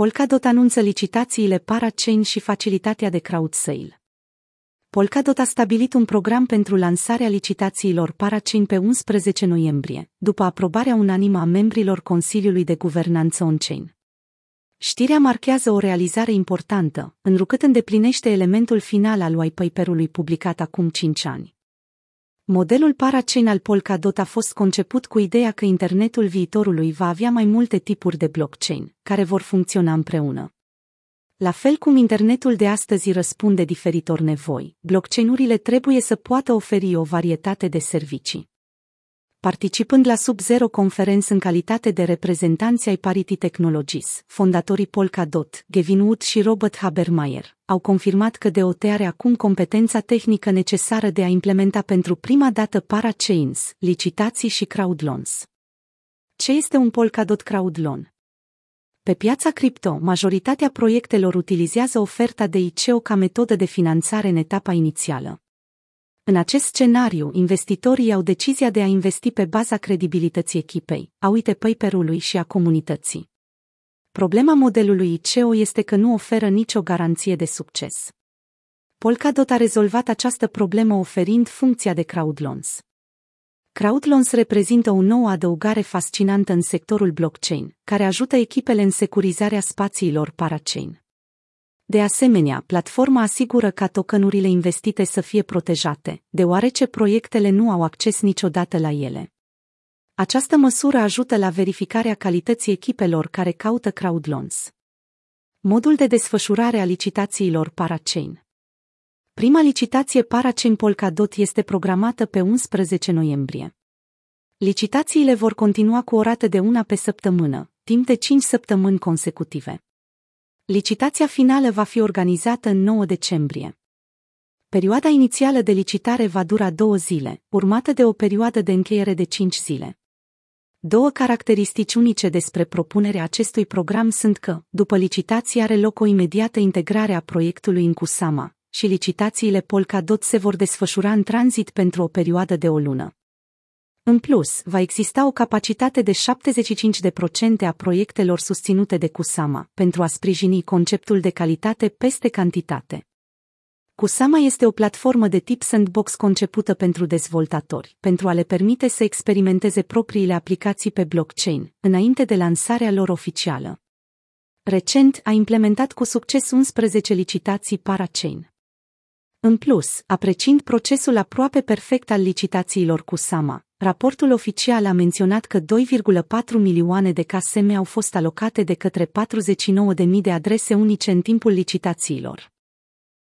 Polkadot anunță licitațiile Parachain și facilitatea de crowd sale. Polkadot a stabilit un program pentru lansarea licitațiilor Parachain pe 11 noiembrie, după aprobarea unanimă a membrilor Consiliului de Guvernanță on-chain. Știrea marchează o realizare importantă, înrucât îndeplinește elementul final al white paper-ului publicat acum 5 ani. Modelul parachain al Polkadot a fost conceput cu ideea că internetul viitorului va avea mai multe tipuri de blockchain, care vor funcționa împreună. La fel cum internetul de astăzi răspunde diferitor nevoi, blockchain-urile trebuie să poată oferi o varietate de servicii participând la Sub-Zero Conference în calitate de reprezentanți ai Parity Technologies, fondatorii Polkadot, Gavin Wood și Robert Habermeyer, au confirmat că DOT are acum competența tehnică necesară de a implementa pentru prima dată parachains, licitații și crowdloans. Ce este un Polkadot crowdloan? Pe piața cripto, majoritatea proiectelor utilizează oferta de ICO ca metodă de finanțare în etapa inițială. În acest scenariu, investitorii au decizia de a investi pe baza credibilității echipei, a uite paperului și a comunității. Problema modelului ICO este că nu oferă nicio garanție de succes. Polkadot a rezolvat această problemă oferind funcția de crowdloans. Crowdloans reprezintă o nouă adăugare fascinantă în sectorul blockchain, care ajută echipele în securizarea spațiilor parachain. De asemenea, platforma asigură ca tokenurile investite să fie protejate, deoarece proiectele nu au acces niciodată la ele. Această măsură ajută la verificarea calității echipelor care caută crowdloans. Modul de desfășurare a licitațiilor Parachain Prima licitație Parachain Polkadot este programată pe 11 noiembrie. Licitațiile vor continua cu o rată de una pe săptămână, timp de 5 săptămâni consecutive. Licitația finală va fi organizată în 9 decembrie. Perioada inițială de licitare va dura două zile, urmată de o perioadă de încheiere de cinci zile. Două caracteristici unice despre propunerea acestui program sunt că, după licitație are loc o imediată integrare a proiectului în Kusama, și licitațiile Polkadot se vor desfășura în tranzit pentru o perioadă de o lună. În plus, va exista o capacitate de 75% a proiectelor susținute de Kusama pentru a sprijini conceptul de calitate peste cantitate. Kusama este o platformă de tip sandbox concepută pentru dezvoltatori, pentru a le permite să experimenteze propriile aplicații pe blockchain, înainte de lansarea lor oficială. Recent a implementat cu succes 11 licitații parachain. În plus, apreciind procesul aproape perfect al licitațiilor cu Sama, raportul oficial a menționat că 2,4 milioane de caseme au fost alocate de către 49.000 de adrese unice în timpul licitațiilor.